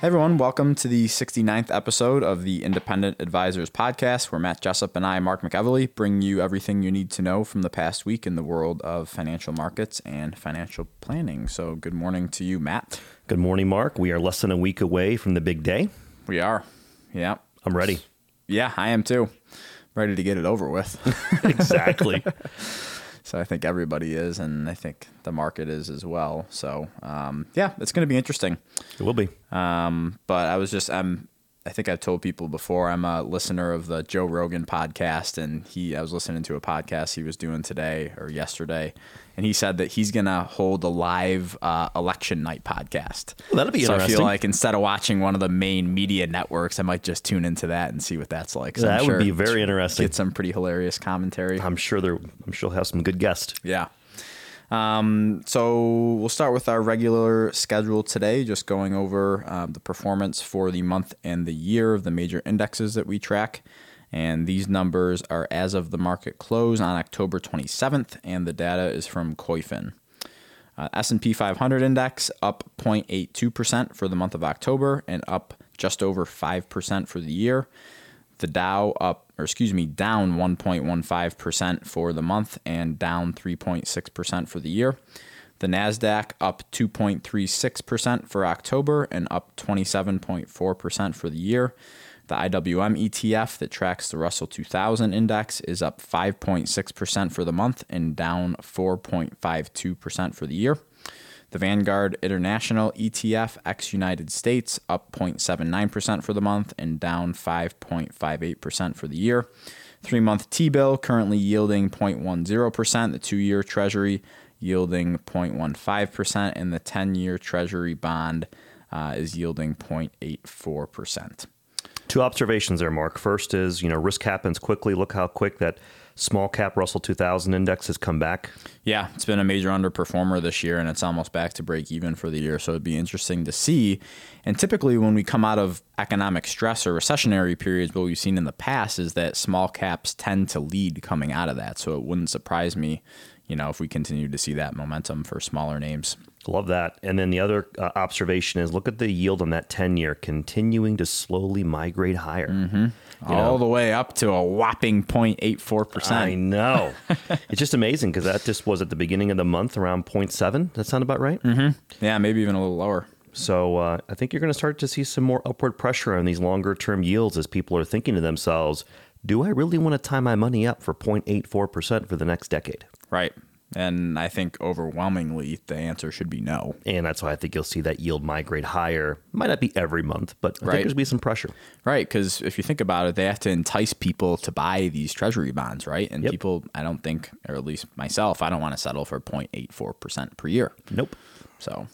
Hey everyone, welcome to the 69th episode of the Independent Advisors Podcast, where Matt Jessup and I, Mark McEvily, bring you everything you need to know from the past week in the world of financial markets and financial planning. So, good morning to you, Matt. Good morning, Mark. We are less than a week away from the big day. We are. Yeah. I'm ready. Yeah, I am too. Ready to get it over with. exactly. So I think everybody is, and I think the market is as well. So um, yeah, it's going to be interesting. It will be. Um, but I was just I'm I think I've told people before I'm a listener of the Joe Rogan podcast, and he I was listening to a podcast he was doing today or yesterday, and he said that he's gonna hold a live uh, election night podcast. Well, that'll be so interesting. I feel like instead of watching one of the main media networks, I might just tune into that and see what that's like. So that would be very interesting. Get some pretty hilarious commentary. I'm sure there. I'm sure have some good guests. Yeah. Um, so we'll start with our regular schedule today, just going over um, the performance for the month and the year of the major indexes that we track. And these numbers are as of the market close on October 27th, and the data is from Koyfin. Uh, S&P 500 index up 0.82% for the month of October and up just over 5% for the year. The Dow up, or excuse me, down 1.15% for the month and down 3.6% for the year. The NASDAQ up 2.36% for October and up 27.4% for the year. The IWM ETF that tracks the Russell 2000 index is up 5.6% for the month and down 4.52% for the year. The Vanguard International ETF ex United States up 0.79% for the month and down 5.58% for the year. Three month T bill currently yielding 0.10%, the two year Treasury yielding 0.15%, and the 10 year Treasury bond uh, is yielding 0.84%. Two observations there, Mark. First is, you know, risk happens quickly. Look how quick that small cap Russell 2000 index has come back. Yeah, it's been a major underperformer this year and it's almost back to break even for the year. So it'd be interesting to see. And typically, when we come out of economic stress or recessionary periods, what we've seen in the past is that small caps tend to lead coming out of that. So it wouldn't surprise me, you know, if we continue to see that momentum for smaller names. Love that. And then the other uh, observation is look at the yield on that 10 year continuing to slowly migrate higher. Mm-hmm. All know? the way up to a whopping 0.84%. I know. it's just amazing because that just was at the beginning of the month around 0.7. That sound about right? Mm-hmm. Yeah, maybe even a little lower. So uh, I think you're going to start to see some more upward pressure on these longer term yields as people are thinking to themselves, do I really want to tie my money up for 0.84% for the next decade? Right. And I think overwhelmingly the answer should be no. And that's why I think you'll see that yield migrate higher. Might not be every month, but I right. think there's be some pressure. Right, because if you think about it, they have to entice people to buy these treasury bonds, right? And yep. people, I don't think, or at least myself, I don't want to settle for 0.84% per year. Nope. So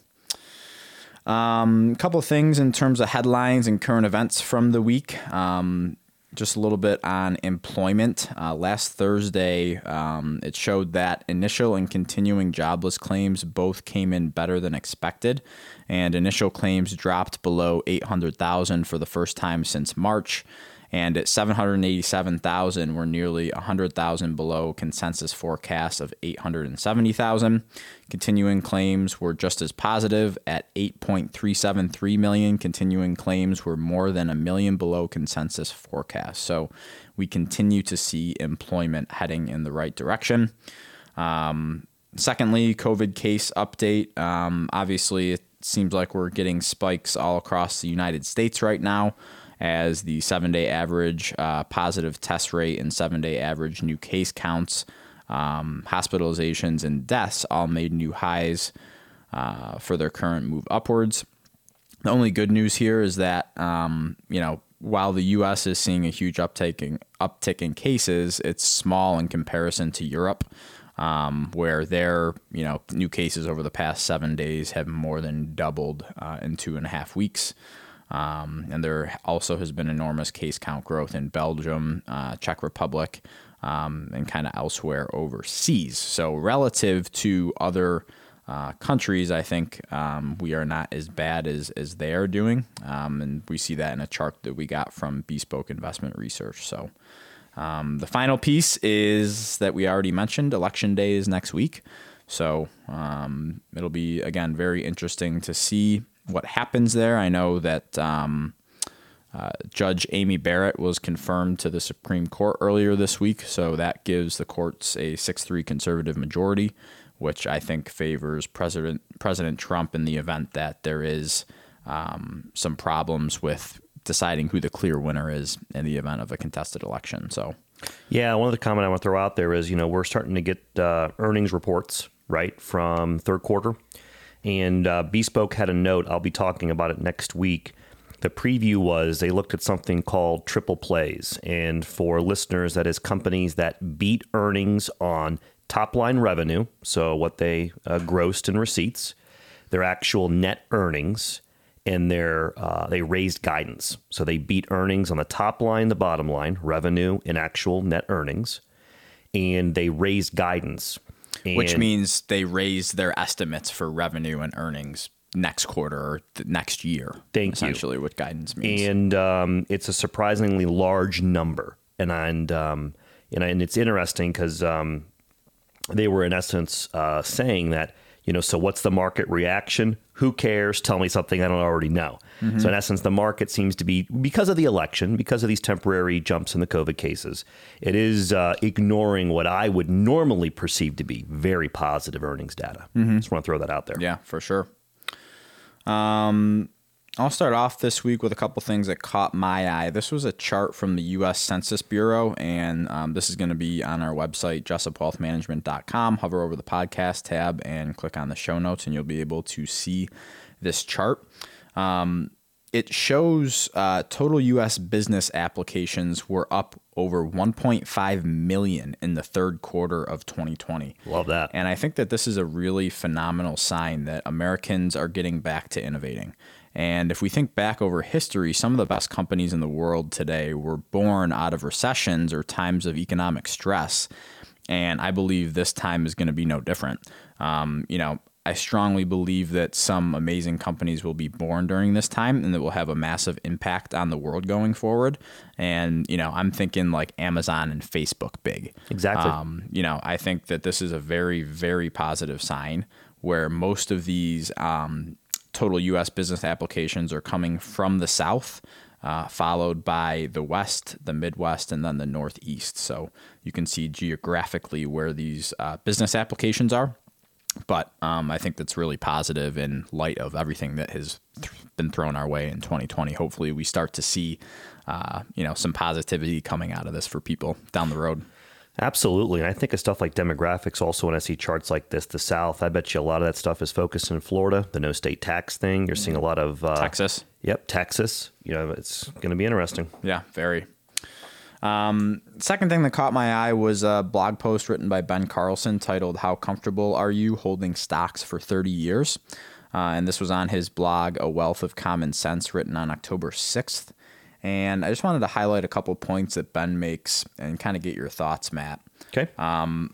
a um, couple of things in terms of headlines and current events from the week. Um, just a little bit on employment. Uh, last Thursday, um, it showed that initial and continuing jobless claims both came in better than expected, and initial claims dropped below 800,000 for the first time since March and at 787,000 we're nearly 100,000 below consensus forecast of 870,000. Continuing claims were just as positive at 8.373 million. Continuing claims were more than a million below consensus forecast. So we continue to see employment heading in the right direction. Um, secondly, COVID case update. Um, obviously, it seems like we're getting spikes all across the United States right now as the seven day average uh, positive test rate and seven day average new case counts, um, hospitalizations, and deaths all made new highs uh, for their current move upwards. The only good news here is that, um, you know, while the U.S. is seeing a huge uptick in, uptick in cases, it's small in comparison to Europe, um, where their you know new cases over the past seven days have more than doubled uh, in two and a half weeks. Um, and there also has been enormous case count growth in Belgium, uh, Czech Republic, um, and kind of elsewhere overseas. So, relative to other uh, countries, I think um, we are not as bad as, as they are doing. Um, and we see that in a chart that we got from Bespoke Investment Research. So, um, the final piece is that we already mentioned election day is next week. So, um, it'll be, again, very interesting to see what happens there. I know that. Um, uh, Judge Amy Barrett was confirmed to the Supreme Court earlier this week, so that gives the courts a 6 3 conservative majority, which I think favors President, President Trump in the event that there is um, some problems with deciding who the clear winner is in the event of a contested election. So, yeah, one of the comment I want to throw out there is, you know, we're starting to get uh, earnings reports right from third quarter, and uh, Bespoke had a note. I'll be talking about it next week the preview was they looked at something called triple plays. And for listeners, that is companies that beat earnings on top line revenue, so what they uh, grossed in receipts, their actual net earnings, and their uh, they raised guidance. So they beat earnings on the top line, the bottom line, revenue, and actual net earnings, and they raised guidance. And Which means they raise their estimates for revenue and earnings next quarter or next year. Thank essentially you. what guidance means. And um, it's a surprisingly large number. And and um, and, and it's interesting because um, they were in essence uh, saying that you know so what's the market reaction? Who cares? Tell me something I don't already know. Mm-hmm. So in essence, the market seems to be because of the election, because of these temporary jumps in the COVID cases, it is uh, ignoring what I would normally perceive to be very positive earnings data. Mm-hmm. Just want to throw that out there. Yeah, for sure. Um, I'll start off this week with a couple things that caught my eye. This was a chart from the U.S. Census Bureau, and um, this is going to be on our website, jessupwealthmanagement.com. Hover over the podcast tab and click on the show notes, and you'll be able to see this chart. Um, it shows uh, total U.S. business applications were up over 1.5 million in the third quarter of 2020. Love that. And I think that this is a really phenomenal sign that Americans are getting back to innovating. And if we think back over history, some of the best companies in the world today were born out of recessions or times of economic stress. And I believe this time is going to be no different. Um, you know, I strongly believe that some amazing companies will be born during this time and that will have a massive impact on the world going forward. And, you know, I'm thinking like Amazon and Facebook big. Exactly. Um, you know, I think that this is a very, very positive sign where most of these um, total US business applications are coming from the South. Uh, followed by the West, the Midwest, and then the Northeast. So you can see geographically where these uh, business applications are. But um, I think that's really positive in light of everything that has th- been thrown our way in 2020. Hopefully, we start to see, uh, you know, some positivity coming out of this for people down the road. Absolutely. And I think of stuff like demographics also when I see charts like this, the South, I bet you a lot of that stuff is focused in Florida, the no state tax thing. You're seeing a lot of uh, Texas. Yep, Texas. You know, it's going to be interesting. Yeah, very. Um, second thing that caught my eye was a blog post written by Ben Carlson titled "How Comfortable Are You Holding Stocks for 30 Years?" Uh, and this was on his blog, A Wealth of Common Sense, written on October 6th. And I just wanted to highlight a couple points that Ben makes and kind of get your thoughts, Matt. Okay. Um,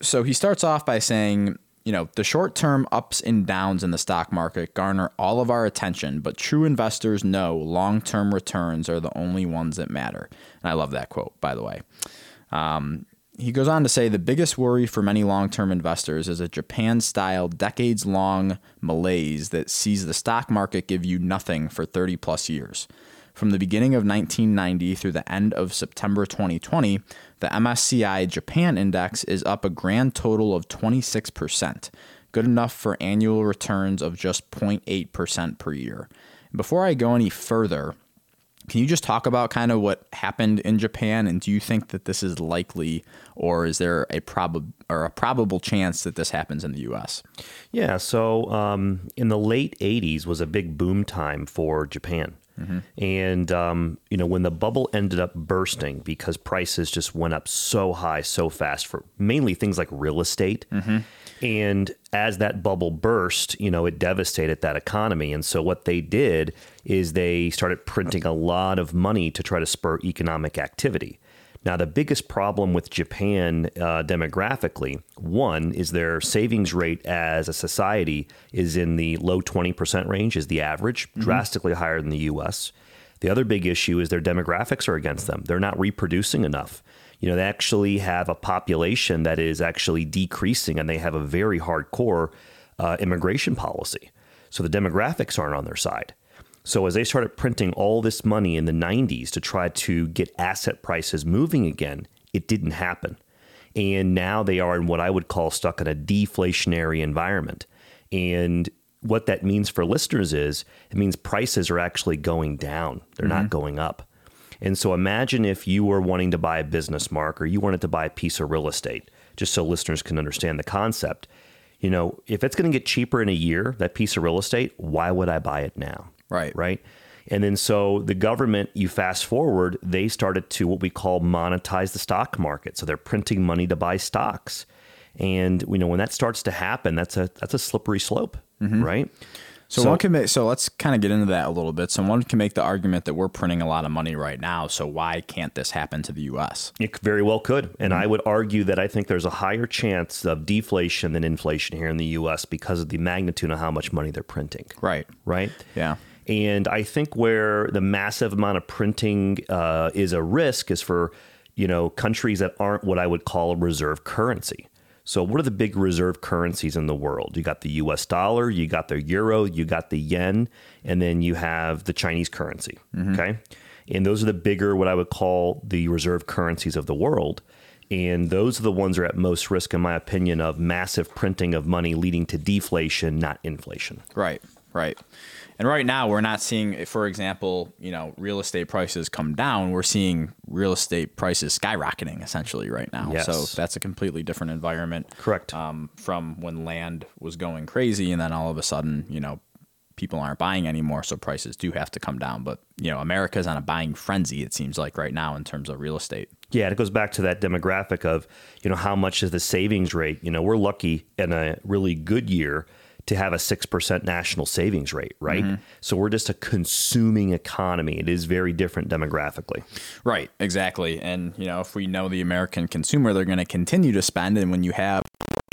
so he starts off by saying you know, the short term ups and downs in the stock market garner all of our attention, but true investors know long term returns are the only ones that matter. And I love that quote, by the way. Um, he goes on to say the biggest worry for many long term investors is a Japan style, decades long malaise that sees the stock market give you nothing for 30 plus years. From the beginning of 1990 through the end of September 2020, the MSCI Japan Index is up a grand total of 26%, good enough for annual returns of just 0.8% per year. Before I go any further, can you just talk about kind of what happened in Japan and do you think that this is likely or is there a prob or a probable chance that this happens in the US? Yeah, so um, in the late 80s was a big boom time for Japan. Mm-hmm. And, um, you know, when the bubble ended up bursting because prices just went up so high so fast for mainly things like real estate. Mm-hmm. And as that bubble burst, you know, it devastated that economy. And so what they did is they started printing a lot of money to try to spur economic activity. Now, the biggest problem with Japan uh, demographically, one is their savings rate as a society is in the low 20% range, is the average, mm-hmm. drastically higher than the US. The other big issue is their demographics are against them. They're not reproducing enough. You know, they actually have a population that is actually decreasing and they have a very hardcore uh, immigration policy. So the demographics aren't on their side. So as they started printing all this money in the 90s to try to get asset prices moving again, it didn't happen. And now they are in what I would call stuck in a deflationary environment. And what that means for listeners is it means prices are actually going down. They're mm-hmm. not going up. And so imagine if you were wanting to buy a business mark or you wanted to buy a piece of real estate, just so listeners can understand the concept. You know, if it's going to get cheaper in a year, that piece of real estate, why would I buy it now? Right. Right. And then so the government, you fast forward, they started to what we call monetize the stock market. So they're printing money to buy stocks. And you know, when that starts to happen, that's a that's a slippery slope, mm-hmm. right? So, so, one can make so let's kind of get into that a little bit. So one can make the argument that we're printing a lot of money right now. So why can't this happen to the U.S.? It very well could, and mm-hmm. I would argue that I think there's a higher chance of deflation than inflation here in the U.S. because of the magnitude of how much money they're printing. Right. Right. Yeah. And I think where the massive amount of printing uh, is a risk is for you know countries that aren't what I would call a reserve currency. So, what are the big reserve currencies in the world? You got the US dollar, you got the euro, you got the yen, and then you have the Chinese currency. Mm-hmm. Okay. And those are the bigger, what I would call the reserve currencies of the world. And those are the ones that are at most risk, in my opinion, of massive printing of money leading to deflation, not inflation. Right, right. And right now, we're not seeing, for example, you know, real estate prices come down. We're seeing real estate prices skyrocketing essentially right now. Yes. So that's a completely different environment. Correct. Um, from when land was going crazy, and then all of a sudden, you know, people aren't buying anymore, so prices do have to come down. But you know, America's on a buying frenzy. It seems like right now in terms of real estate. Yeah, it goes back to that demographic of you know how much is the savings rate. You know, we're lucky in a really good year to have a 6% national savings rate, right? Mm-hmm. So we're just a consuming economy. It is very different demographically. Right, exactly. And, you know, if we know the American consumer, they're going to continue to spend. And when you have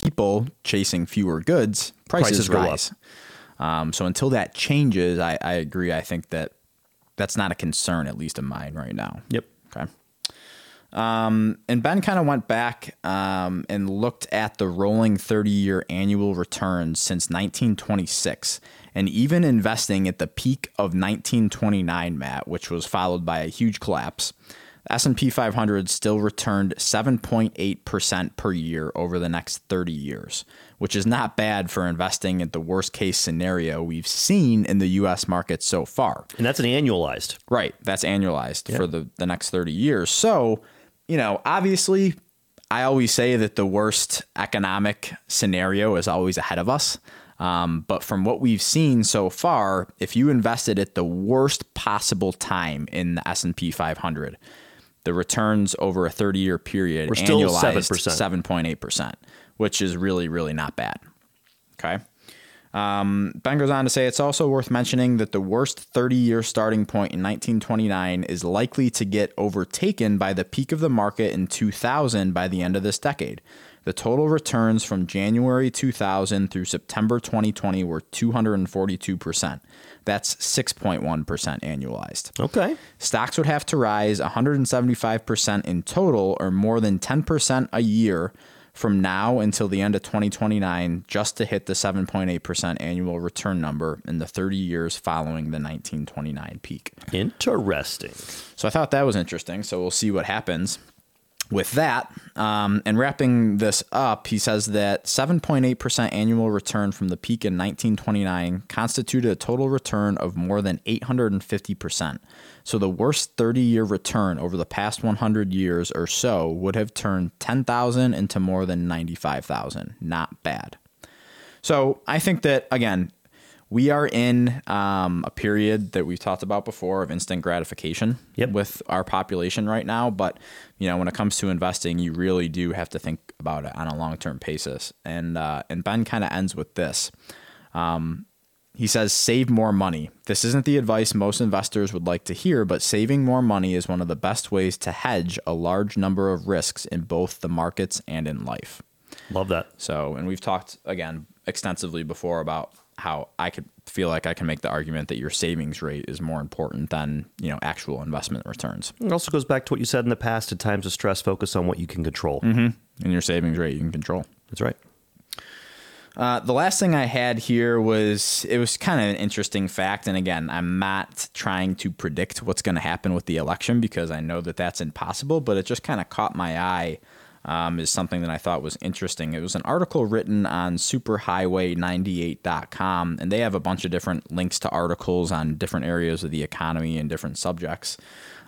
people chasing fewer goods, prices, prices rise. Um, so until that changes, I, I agree. I think that that's not a concern, at least of mine right now. Yep. Um, and Ben kind of went back um, and looked at the rolling 30 year annual returns since 1926, and even investing at the peak of 1929, Matt, which was followed by a huge collapse. The S&P 500 still returned 7.8% per year over the next 30 years, which is not bad for investing at the worst case scenario we've seen in the US market so far. And that's an annualized. Right, that's annualized for the, the next 30 years. So, you know, obviously, I always say that the worst economic scenario is always ahead of us. Um, but from what we've seen so far, if you invested at the worst possible time in the S and P 500, the returns over a 30-year period We're annualized 7.8 percent, which is really, really not bad. Okay. Um, ben goes on to say it's also worth mentioning that the worst 30 year starting point in 1929 is likely to get overtaken by the peak of the market in 2000 by the end of this decade. The total returns from January 2000 through September 2020 were 242%. That's 6.1% annualized. Okay. Stocks would have to rise 175% in total, or more than 10% a year from now until the end of 2029 just to hit the 7.8% annual return number in the 30 years following the 1929 peak. Interesting. So I thought that was interesting. So we'll see what happens with that, um, and wrapping this up, he says that 7.8% annual return from the peak in 1929 constituted a total return of more than 850%. So the worst 30 year return over the past 100 years or so would have turned 10,000 into more than 95,000. Not bad. So I think that, again, we are in um, a period that we've talked about before of instant gratification yep. with our population right now. But you know, when it comes to investing, you really do have to think about it on a long term basis. And uh, and Ben kind of ends with this. Um, he says, save more money. This isn't the advice most investors would like to hear, but saving more money is one of the best ways to hedge a large number of risks in both the markets and in life. Love that. So, and we've talked again extensively before about how I could feel like I can make the argument that your savings rate is more important than, you know, actual investment returns. It also goes back to what you said in the past at times of stress, focus on what you can control. Mm-hmm. And your savings rate you can control. That's right. Uh, the last thing I had here was it was kind of an interesting fact, and again, I'm not trying to predict what's going to happen with the election because I know that that's impossible. But it just kind of caught my eye. Um, is something that I thought was interesting. It was an article written on superhighway98.com, and they have a bunch of different links to articles on different areas of the economy and different subjects.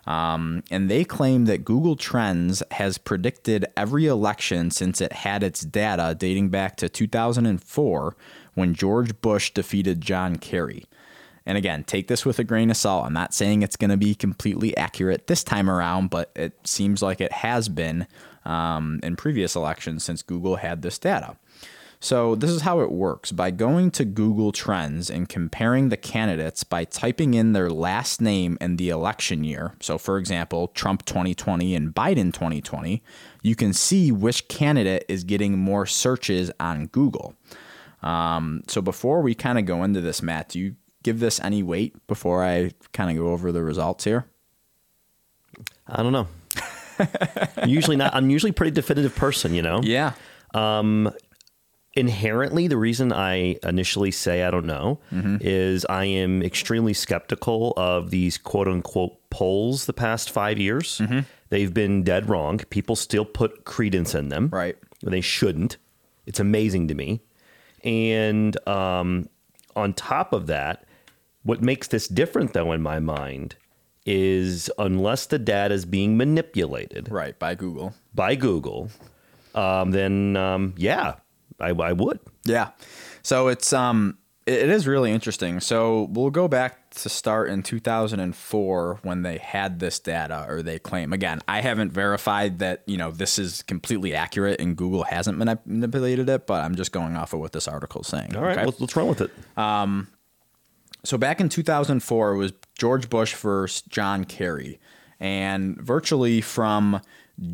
Um, and they claim that Google Trends has predicted every election since it had its data dating back to 2004 when George Bush defeated John Kerry. And again, take this with a grain of salt. I'm not saying it's going to be completely accurate this time around, but it seems like it has been um, in previous elections since Google had this data. So, this is how it works. By going to Google Trends and comparing the candidates by typing in their last name and the election year, so for example, Trump 2020 and Biden 2020, you can see which candidate is getting more searches on Google. Um, so, before we kind of go into this, Matt, do you give this any weight before I kind of go over the results here? I don't know. usually not. I'm usually a pretty definitive person, you know? Yeah. Inherently the reason i initially say i don't know is i am extremely skeptical of these quote unquote polls the past five years they've been dead wrong people still put credence in them Right. they shouldn't it's amazing to me and um, on top of that what makes this different though in my mind is unless the data is being manipulated Right. By Google. by google um, then um, yeah I, I would Yeah. So it's um it is really interesting. So we'll go back to start in 2004 when they had this data or they claim again, I haven't verified that, you know, this is completely accurate and Google hasn't manipulated it, but I'm just going off of what this article is saying. All right, okay? let's, let's run with it. Um, So back in 2004, it was George Bush versus John Kerry. And virtually from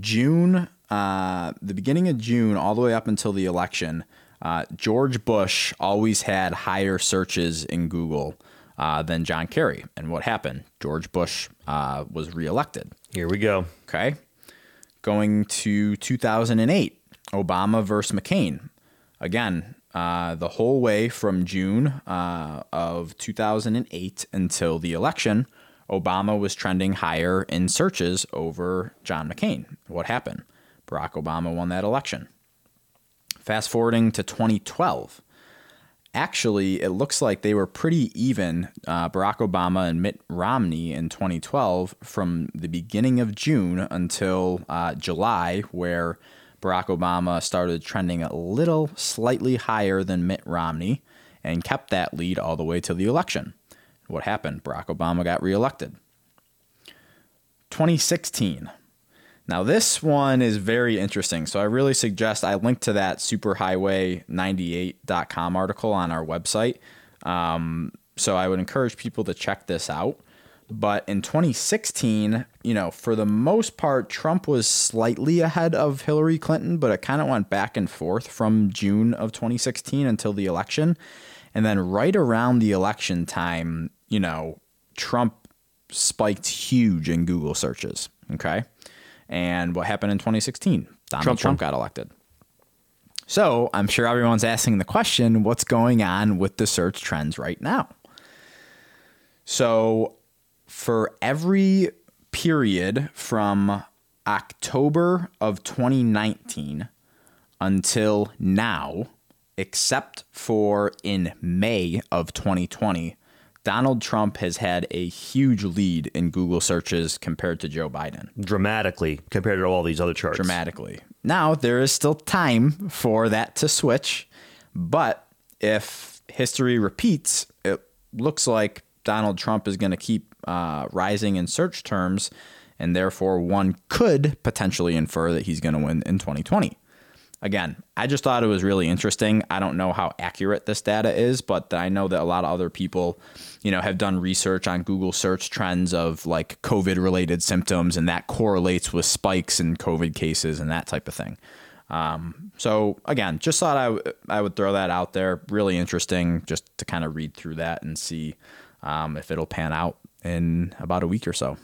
June, uh, the beginning of June, all the way up until the election, uh, George Bush always had higher searches in Google uh, than John Kerry. And what happened? George Bush uh, was reelected. Here we go. Okay. Going to 2008, Obama versus McCain. Again, uh, the whole way from June uh, of 2008 until the election, Obama was trending higher in searches over John McCain. What happened? Barack Obama won that election. Fast forwarding to 2012, actually, it looks like they were pretty even, uh, Barack Obama and Mitt Romney in 2012, from the beginning of June until uh, July, where Barack Obama started trending a little slightly higher than Mitt Romney and kept that lead all the way to the election. What happened? Barack Obama got reelected. 2016. Now, this one is very interesting. So, I really suggest I link to that superhighway98.com article on our website. Um, so, I would encourage people to check this out. But in 2016, you know, for the most part, Trump was slightly ahead of Hillary Clinton, but it kind of went back and forth from June of 2016 until the election. And then right around the election time, you know, Trump spiked huge in Google searches. Okay. And what happened in 2016? Donald Trump Trump, got elected. So I'm sure everyone's asking the question what's going on with the search trends right now? So for every period from October of 2019 until now, except for in May of 2020, Donald Trump has had a huge lead in Google searches compared to Joe Biden Dramatically compared to all these other charts. dramatically. Now, there is still time for that to switch, but if history repeats, it looks like Donald Trump is going to keep uh, rising in search terms, and therefore one could potentially infer that he's going to win in 2020. Again, I just thought it was really interesting. I don't know how accurate this data is, but I know that a lot of other people, you know, have done research on Google search trends of like COVID related symptoms, and that correlates with spikes in COVID cases and that type of thing. Um, so again, just thought I, w- I would throw that out there. Really interesting just to kind of read through that and see um, if it'll pan out in about a week or so.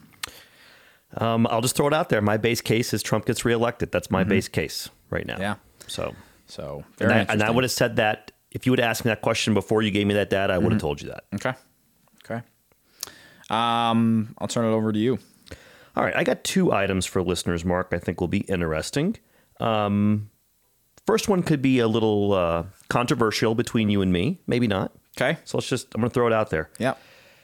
Um, I'll just throw it out there. My base case is Trump gets reelected. That's my base case right now. Yeah. So, So and very I, and I would have said that if you would ask me that question before you gave me that data, I would have told you that. Okay. Okay. Um, I'll turn it over to you. All right, I got two items for listeners, Mark. I think will be interesting. Um, first one could be a little uh, controversial between you and me, maybe not. Okay. So let's just I'm going to throw it out there. Yep.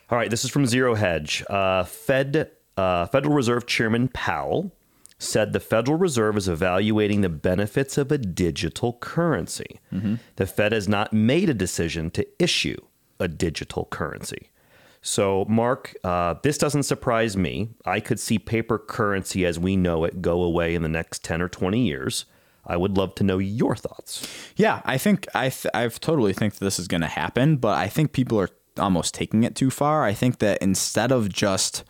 All right, this is from Zero Hedge. Uh, Fed uh, Federal Reserve Chairman Powell said the Federal Reserve is evaluating the benefits of a digital currency. The Fed has not made a decision to issue a digital currency. So, Mark, uh, this doesn't surprise me. I could see paper currency as we know it go away in the next 10 or 20 years. I would love to know your thoughts. Yeah, I think I th- I totally think that this is going to happen, but I think people are almost taking it too far. I think that instead of just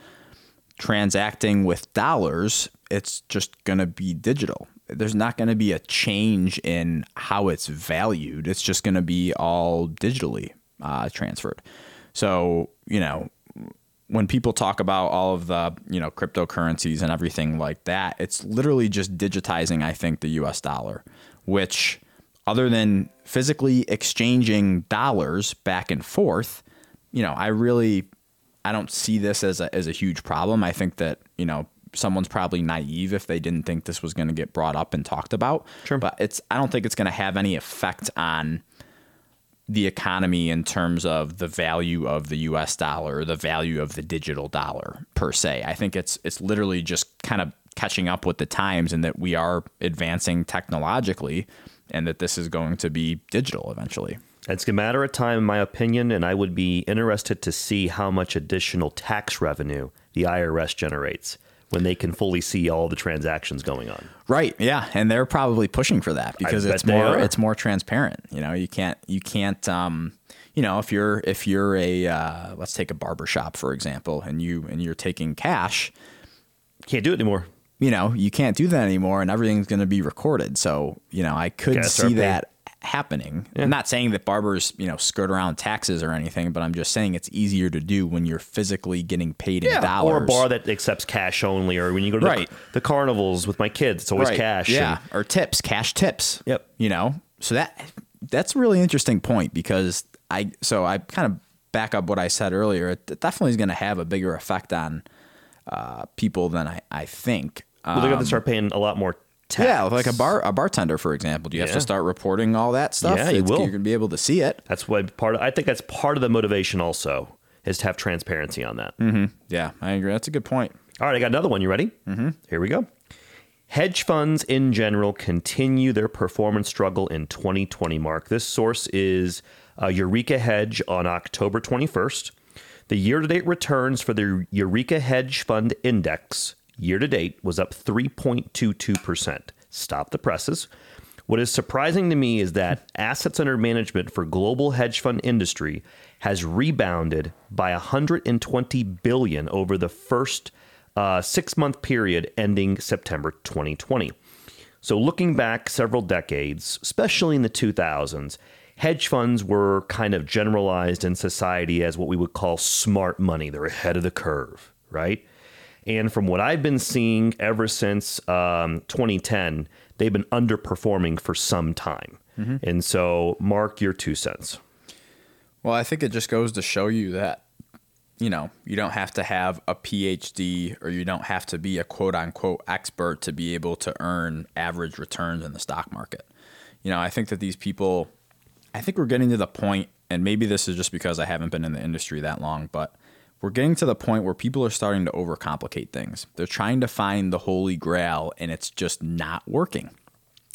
transacting with dollars, it's just going to be digital. There's not going to be a change in how it's valued. It's just going to be all digitally uh, transferred. So, you know, when people talk about all of the you know cryptocurrencies and everything like that, it's literally just digitizing. I think the U.S. dollar, which other than physically exchanging dollars back and forth, you know, I really I don't see this as a as a huge problem. I think that you know someone's probably naive if they didn't think this was going to get brought up and talked about. Sure. But it's I don't think it's going to have any effect on the economy in terms of the value of the US dollar or the value of the digital dollar per se. I think it's it's literally just kind of catching up with the times and that we are advancing technologically and that this is going to be digital eventually. It's a matter of time, in my opinion, and I would be interested to see how much additional tax revenue the IRS generates when they can fully see all the transactions going on. Right. Yeah, and they're probably pushing for that because it's more it's more transparent. You know, you can't you can't um you know if you're if you're a uh, let's take a barber shop for example and you and you're taking cash Can't do it anymore. you know, you can't do that anymore and everything's going to be recorded. So, you know, I could see that happening. I'm not saying that barbers, you know, skirt around taxes or anything, but I'm just saying it's easier to do when you're physically getting paid in dollars. Or a bar that accepts cash only, or when you go to the, Right. the carnivals with my kids, it's always Right. cash. Yeah, and- or tips, cash tips. Yep. You know, so that that's a really interesting point because I so I kind of back up what I said earlier. It definitely is going to have a bigger effect on uh, people than I I think. well, they're going to start paying a lot more tax. Yeah, like a bar a bartender, for example. Do you have to start reporting all that stuff? Yeah, you It's- will. You're gonna be able to see it. That's what part. Of, I think that's part of the motivation. Also, is to have transparency on that. Yeah, I agree. That's a good point. All right, I got another one. You ready? Mm-hmm. Here we go. Hedge funds in general continue their performance struggle in 2020. Mark, this source is uh, Eurekahedge on October 21st. The year-to-date returns for the Eureka Hedge Fund Index year-to-date was up 3.22 percent. Stop the presses. What is surprising to me is that assets under management for global hedge fund industry has rebounded by 120 billion over the first uh, six-month period ending September 2020. So, looking back several decades, especially in the 2000s, hedge funds were kind of generalized in society as what we would call smart money. They're ahead of the curve, right? And from what I've been seeing ever since um, 2010, they've been underperforming for some time. And so, mark your two cents. Well, I think it just goes to show you that you know you don't have to have a PhD or you don't have to be a quote unquote expert to be able to earn average returns in the stock market. You know, I think that these people, I think we're getting to the point, and maybe this is just because I haven't been in the industry that long, but we're getting to the point where people are starting to overcomplicate things. They're trying to find the holy grail, and it's just not working.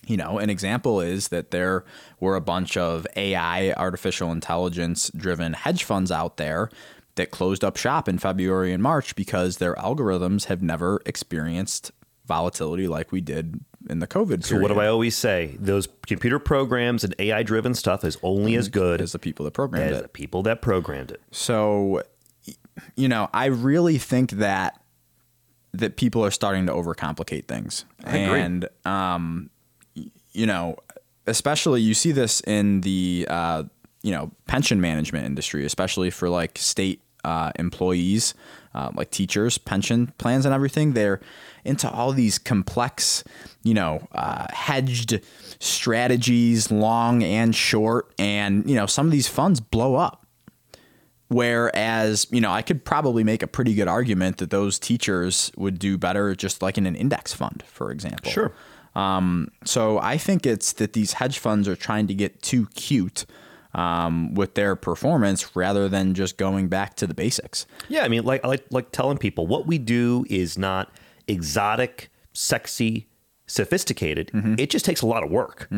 You know, an example is that there were a bunch of AI, artificial intelligence driven hedge funds out there that closed up shop in February and March because their algorithms have never experienced volatility like we did in the COVID. Period. So what do I always say? Those computer programs and AI driven stuff is only mm-hmm. as good as the people that programmed as it. the people that programmed it. So, you know, I really think that that people are starting to overcomplicate things. I agree. And um, you know, especially you see this in the uh, you know pension management industry, especially for like state uh, employees, uh, like teachers, pension plans, and everything. They're into all these complex, you know, uh, hedged strategies, long and short, and you know some of these funds blow up. Whereas, you know, I could probably make a pretty good argument that those teachers would do better just like in an index fund, for example. Sure. Um, so I think it's that these hedge funds are trying to get too cute um, with their performance rather than just going back to the basics. Yeah, I mean, like like like telling people what we do is not exotic, sexy, sophisticated. It just takes a lot of work.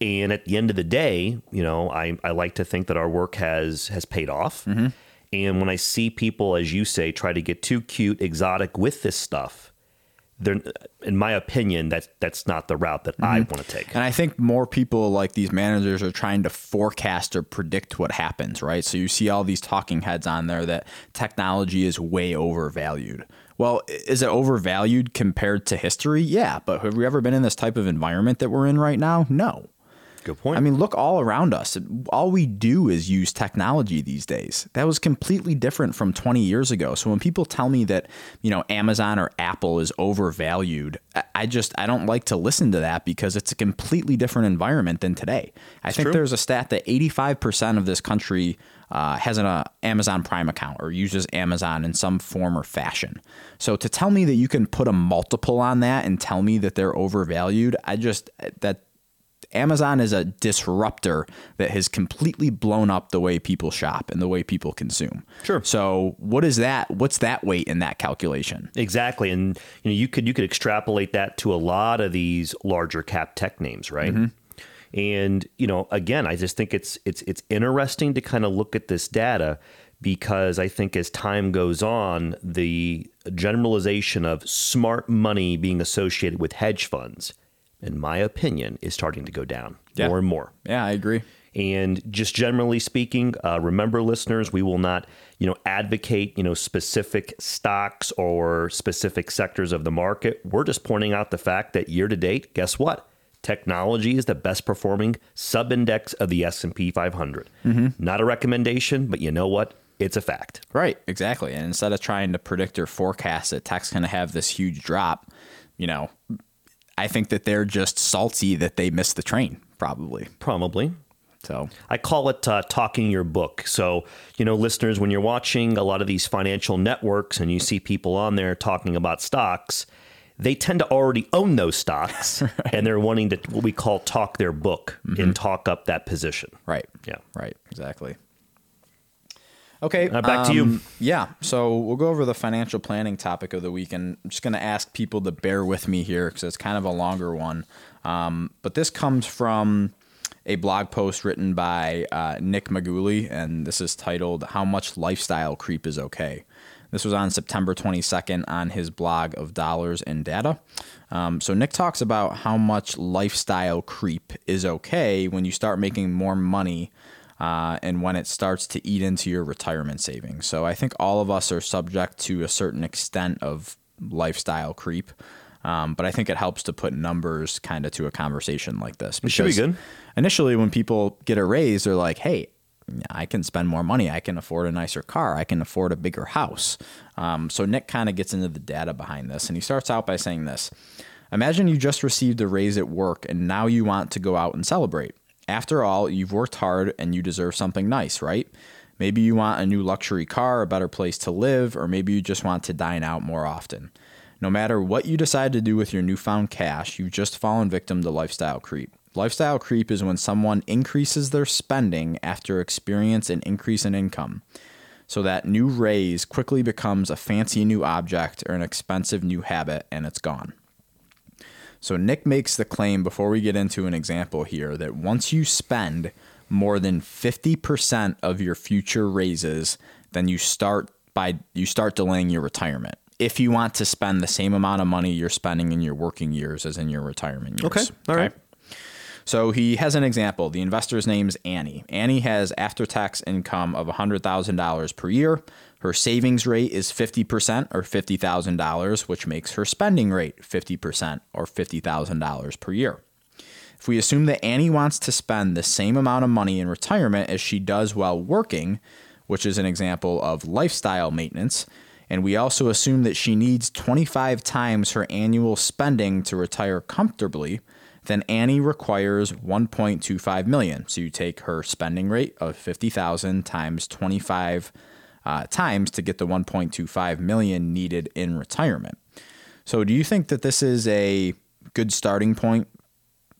And at the end of the day, you know, I, I like to think that our work has has paid off. Mm-hmm. And when I see people, as you say, try to get too cute, exotic with this stuff, they're, in my opinion, that's that's not the route that I mm-hmm. want to take. And I think more people like these managers are trying to forecast or predict what happens, right? So you see all these talking heads on there that technology is way overvalued. Well, is it overvalued compared to history? Yeah, but have we ever been in this type of environment that we're in right now? No. Good point. I mean, look all around us. All we do is use technology these days. That was completely different from 20 years ago. So when people tell me that, you know, Amazon or Apple is overvalued, I- just I don't like to listen to that because it's a completely different environment than today. I think true. there's a stat that 85% of this country uh, has an uh, Amazon Prime account or uses Amazon in some form or fashion. So to tell me that you can put a multiple on that and tell me that they're overvalued, I just that Amazon is a disruptor that has completely blown up the way people shop and the way people consume. Sure. So what is that? What's that weight in that calculation? Exactly, and you know you could you could extrapolate that to a lot of these larger cap tech names, right? Mm-hmm. And you know, again, I just think it's it's it's interesting to kind of look at this data because I think as time goes on, the generalization of smart money being associated with hedge funds, in my opinion, is starting to go down Yeah. more and more. Yeah, I agree. And just generally speaking, uh, remember, listeners, we will not, you know, advocate, you know, specific stocks or specific sectors of the market. We're just pointing out the fact that year to date, guess what? Technology is the best performing sub-index of the S&P 500. Not a recommendation, but you know what? It's a fact. Right, exactly. And instead of trying to predict or forecast that tech's going to have this huge drop, you know, I think that they're just salty that they missed the train, probably. Probably. So, I call it uh, talking your book. So, you know, listeners, when you're watching a lot of these financial networks and you see people on there talking about stocks, they tend to already own those stocks and they're wanting to what we call talk their book and talk up that position. right. Yeah. Right, exactly. Okay, Uh, back to you. um, Yeah, so we'll go over the financial planning topic of the week, and I'm just going to ask people to bear with me here because it's kind of a longer one. Um, but this comes from a blog post written by uh, Nick Maggiulli, and this is titled "How Much Lifestyle Creep Is Okay." This was on September 22nd on his blog of Dollars and Data. Um, so Nick talks about how much lifestyle creep is okay when you start making more money uh, and when it starts to eat into your retirement savings. So I think all of us are subject to a certain extent of lifestyle creep. Um, but I think it helps to put numbers kind of to a conversation like this. It should be because good. Initially, when people get a raise, they're like, hey, I can spend more money. I can afford a nicer car. I can afford a bigger house. Um, so Nick kind of gets into the data behind this. And he starts out by saying this Imagine you just received a raise at work and now you want to go out and celebrate. After all, you've worked hard and you deserve something nice, right? Maybe you want a new luxury car, a better place to live, or maybe you just want to dine out more often. No matter what you decide to do with your newfound cash, you've just fallen victim to lifestyle creep. Lifestyle creep is when someone increases their spending after experience an increase in income. So that new raise quickly becomes a fancy new object or an expensive new habit and it's gone. So Nick makes the claim before we get into an example here that once you spend more than 50% of your future raises, then you start by you start delaying your retirement. if you want to spend the same amount of money you're spending in your working years as in your retirement years. Okay. All right. So he has an example. The investor's name is Annie. Annie has after tax income of $100,000 per year. Her savings rate is 50% or $50,000, which makes her spending rate 50% or $50,000 per year. If we assume that Annie wants to spend the same amount of money in retirement as she does while working, which is an example of lifestyle maintenance, and we also assume that she needs 25 times her annual spending to retire comfortably, then Annie requires 1.25 million. So you take her spending rate of 50,000 times 25 uh, times to get the 1.25 million needed in retirement. So do you think that this is a good starting point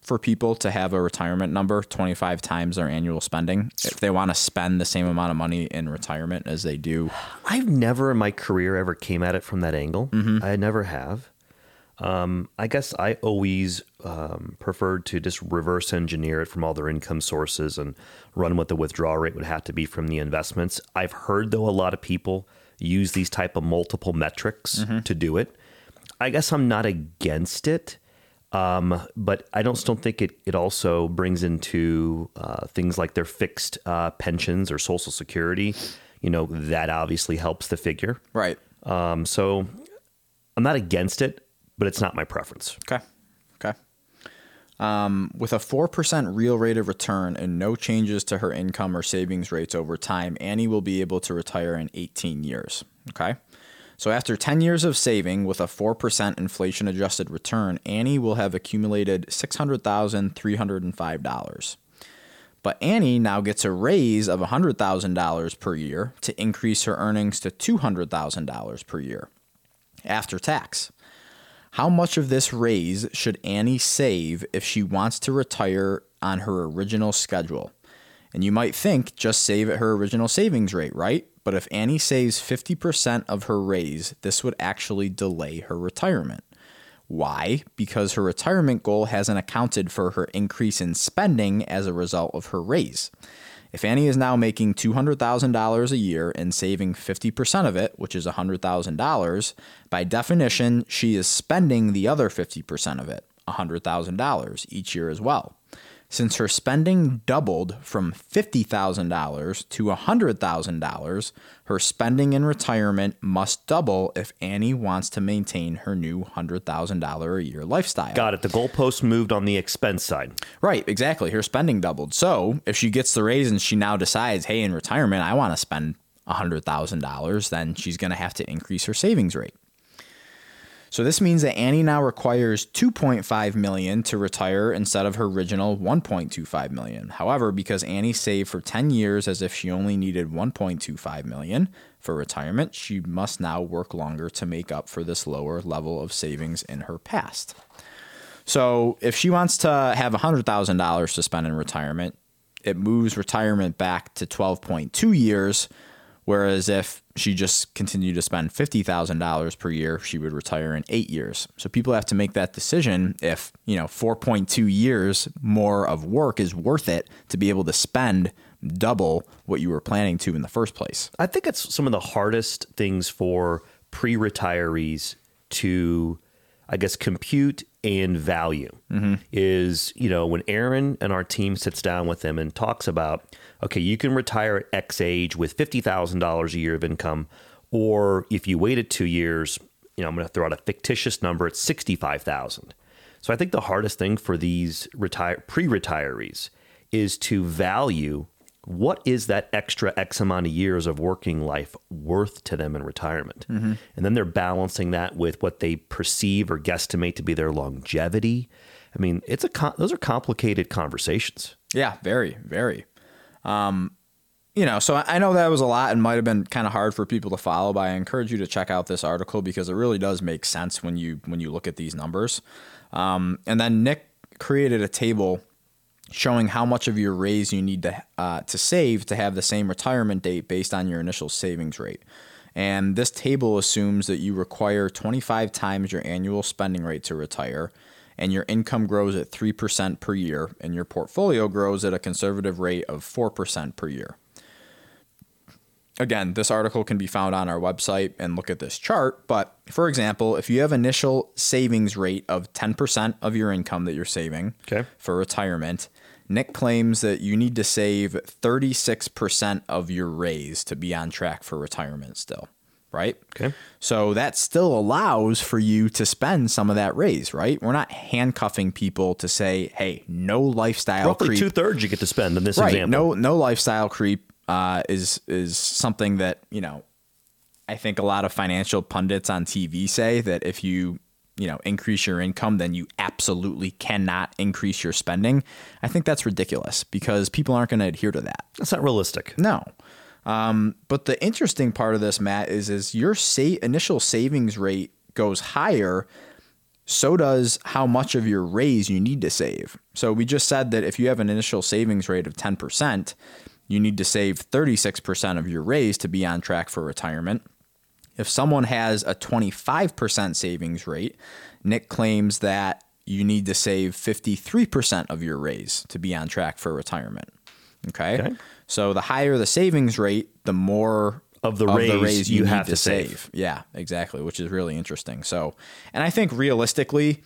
for people to have a retirement number 25 times their annual spending if they want to spend the same amount of money in retirement as they do. I've never in my career ever came at it from that angle. I never have. Um, I guess I always um, preferred to just reverse engineer it from all their income sources and run what the withdrawal rate would have to be from the investments. I've heard though a lot of people use these type of multiple metrics to do it. I guess I'm not against it. Um, but I don't don't think it, it also brings into uh, things like their fixed uh, pensions or social security. You know that obviously helps the figure. Right. Um, so I'm not against it, but it's not my preference. Okay. Um, with a 4% real rate of return and no changes to her income or savings rates over time, Annie will be able to retire in 18 years. Okay. So after 10 years of saving with a 4% inflation adjusted return, Annie will have accumulated $600,305. But Annie now gets a raise of $100,000 per year to increase her earnings to $200,000 per year after tax. How much of this raise should Annie save if she wants to retire on her original schedule? And you might think just save at her original savings rate, right? But if Annie saves 50% of her raise, this would actually delay her retirement. Why? Because her retirement goal hasn't accounted for her increase in spending as a result of her raise. If Annie is now making $200,000 a year and saving 50% of it, which is $100,000, by definition, she is spending the other 50% of it, $100,000 each year as well. Since her spending doubled from $50,000 to $100,000, her spending in retirement must double if Annie wants to maintain her new $100,000 a year lifestyle. Got it. The goalpost moved on the expense side. Right, exactly. Her spending doubled. So if she gets the raise and she now decides, hey, in retirement, I want to spend $100,000, then she's going to have to increase her savings rate. So this means that Annie now requires 2.5 million to retire instead of her original 1.25 million. However, because Annie saved for 10 years as if she only needed 1.25 million for retirement, she must now work longer to make up for this lower level of savings in her past. So if she wants to have $100,000 to spend in retirement, it moves retirement back to 12.2 years Whereas if she just continued to spend $50,000 per year, she would retire in eight years. So people have to make that decision if, you know, 4.2 years more of work is worth it to be able to spend double what you were planning to in the first place. I think it's some of the hardest things for pre retirees to, I guess, compute and value mm-hmm. is, you know, when Aaron and our team sits down with them and talks about, okay, you can retire at X age with $50,000 a year of income, or if you waited two years, you know, I'm going to throw out a fictitious number, it's 65,000. So I think the hardest thing for these retire pre-retirees is to value what is that extra X amount of years of working life worth to them in retirement? And then they're balancing that with what they perceive or guesstimate to be their longevity. I mean, it's a com- those are complicated conversations. Yeah, very, very. Um, you know, so I I know that was a lot and might have been kind of hard for people to follow, but I encourage you to check out this article because it really does make sense when you when you look at these numbers. Um, and then Nick created a table showing how much of your raise you need to uh, to save to have the same retirement date based on your initial savings rate. And this table assumes that you require 25 times your annual spending rate to retire, and your income grows at 3% per year, and your portfolio grows at a conservative rate of 4% per year. again, this article can be found on our website and look at this chart. But for example, if you have initial savings rate of 10% of your income that you're saving Okay. for retirement, Nick claims that you need to save 36% of your raise to be on track for retirement still, right? Okay. So that still allows for you to spend some of that raise, right? We're not handcuffing people to say, hey, no lifestyle Roughly creep. two thirds you get to spend in this right. example. No, no lifestyle creep uh, is is something that you know. I think a lot of financial pundits on TV say that if you you know increase your income, then you absolutely cannot increase your spending. I think that's ridiculous because people aren't going to adhere to that. That's not realistic. No. Um, but the interesting part of this, Matt, is is your sa- initial savings rate goes higher, so does how much of your raise you need to save. So we just said that if you have an initial savings rate of 10%, you need to save 36% of your raise to be on track for retirement. If someone has a 25% savings rate, Nick claims that you need to save 53% of your raise to be on track for retirement. Okay. Okay. So the higher the savings rate, the more Of the raise you have to save. Yeah, exactly, which is really interesting. So, and I think realistically,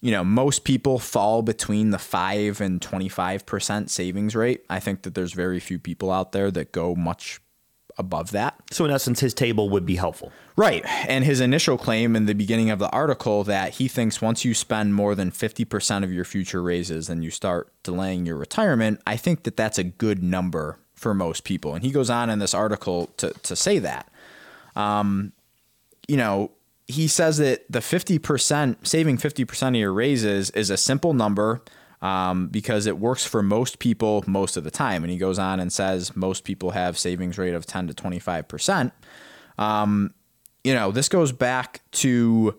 you know, most people fall between the 5 and 25% savings rate. I think that there's very few people out there that go much above that. So in essence, his table would be helpful. Right. And his initial claim in the beginning of the article that he thinks once you spend more than 50% of your future raises, then you start delaying your retirement. I think that that's a good number for most people. And he goes on in this article to, to say that. Um, you know, he says that the 50%, saving 50% of your raises is a simple number um, because it works for most people most of the time. And he goes on and says most people have savings rate of 10 to 25%. Um, you know, this goes back to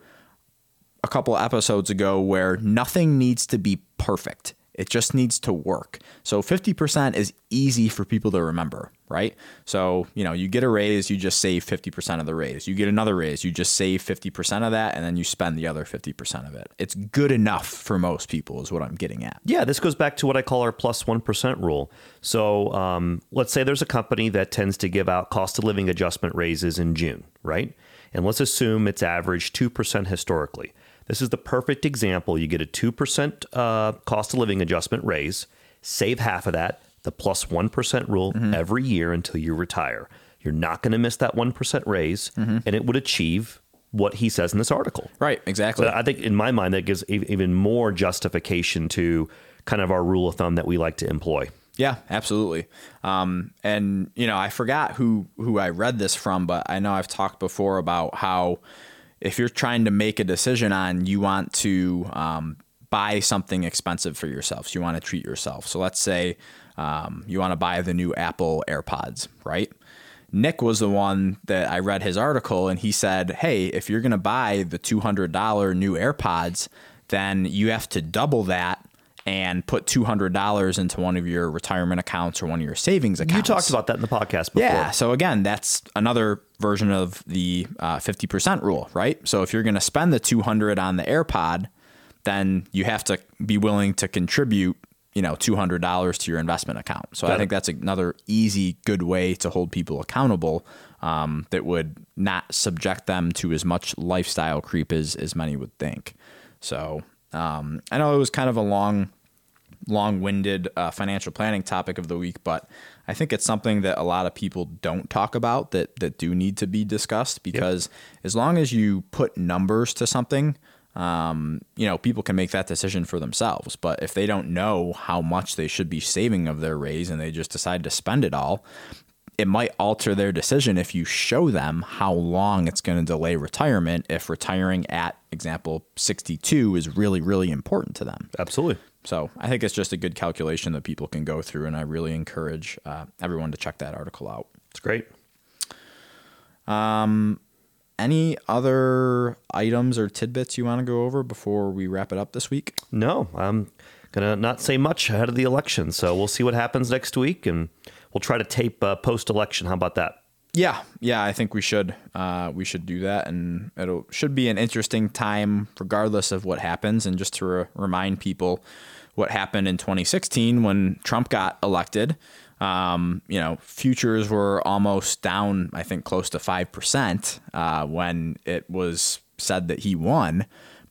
a couple episodes ago where nothing needs to be perfect. It just needs to work. So 50% is easy for people to remember, right? So, you know, you get a raise, you just save 50% of the raise. You get another raise, you just save 50% of that, and then you spend the other 50% of it. It's good enough for most people, is what I'm getting at. Yeah, this goes back to what I call our plus 1 rule. So um, let's say there's a company that tends to give out cost of living adjustment raises in June, right? And let's assume it's averaged 2% historically. This is the perfect example. You get a 2% uh, cost of living adjustment raise, save half of that, the plus 1 rule every year until you retire. You're not going to miss that 1% raise, and it would achieve what he says in this article. Right, exactly. So I think in my mind that gives even more justification to kind of our rule of thumb that we like to employ. Yeah, absolutely. Um, and you know, I forgot who who I read this from, but I know I've talked before about how if you're trying to make a decision on you want to um, buy something expensive for yourself, so you want to treat yourself. So let's say um, you want to buy the new Apple AirPods, right? Nick was the one that I read his article, and he said, "Hey, if you're going to buy the two hundred dollar new AirPods, then you have to double that." And put two hundred dollars into one of your retirement accounts or one of your savings accounts. You talked about that in the podcast before. Yeah. So again, that's another version of the uh, fifty percent rule, right? So if you're going to spend the two hundred on the AirPod, then you have to be willing to contribute, you know, two hundred dollars to your investment account. So Got I it. think that's another easy, good way to hold people accountable. Um, that would not subject them to as much lifestyle creep as as many would think. So um, I know it was kind of a long long-winded uh, financial planning topic of the week, but I think it's something that a lot of people don't talk about that that do need to be discussed because as long as you put numbers to something, um, you know, people can make that decision for themselves. But if they don't know how much they should be saving of their raise and they just decide to spend it all, it might alter their decision if you show them how long it's going to delay retirement if retiring at example 62 is really really important to them Absolutely. So I think it's just a good calculation that people can go through, and I really encourage uh, everyone to check that article out. It's great. Any other items or tidbits you want to go over before we wrap it up this week? No, I'm going to not say much ahead of the election. So we'll see what happens next week and we'll try to tape uh, post election. How about that? Yeah, yeah, I think we should uh, we should do that, and it should be an interesting time, regardless of what happens. And just to re- remind people, what happened in 2016 when Trump got elected, Um, you know, futures were almost down, I think, close to 5% uh, when it was said that he won.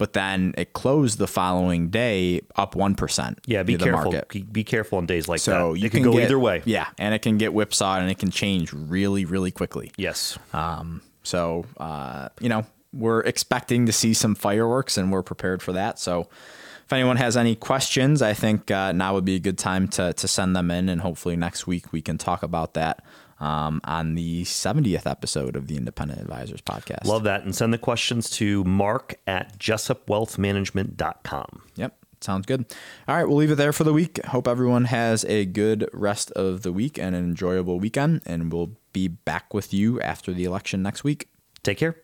But then it closed the following day up 1%. Yeah, be careful. market. Be careful on days like So that. you it can, go get- either way. Yeah, and it can get whipsawed and it can change really, really quickly. Yes. Um, so, uh, you know, we're expecting to see some fireworks and we're prepared for that. So, if anyone has any questions, I think uh, now would be a good time to, to send them in. And hopefully next week we can talk about that um, on the 70th episode of the Independent Advisors podcast. Love that. And send the questions to mark at jessupwealthmanagement.com. Yep. Sounds good. All right, we'll leave it there for the week. Hope everyone has a good rest of the week and an enjoyable weekend. And we'll be back with you after the election next week. Take care.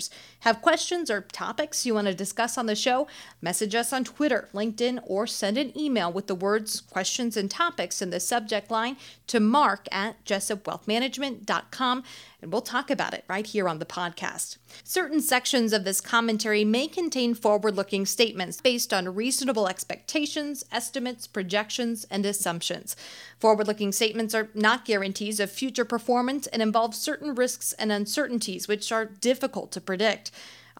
Have questions or topics you want to discuss on the show? Message us on Twitter, LinkedIn, or send an email with the words questions and topics in the subject line to mark at jessupwealthmanagement.com and we'll talk about it right here on the podcast. Certain sections of this commentary may contain forward looking statements based on reasonable expectations, estimates, projections, and assumptions. Forward looking statements are not guarantees of future performance and involve certain risks and uncertainties which are difficult to predict.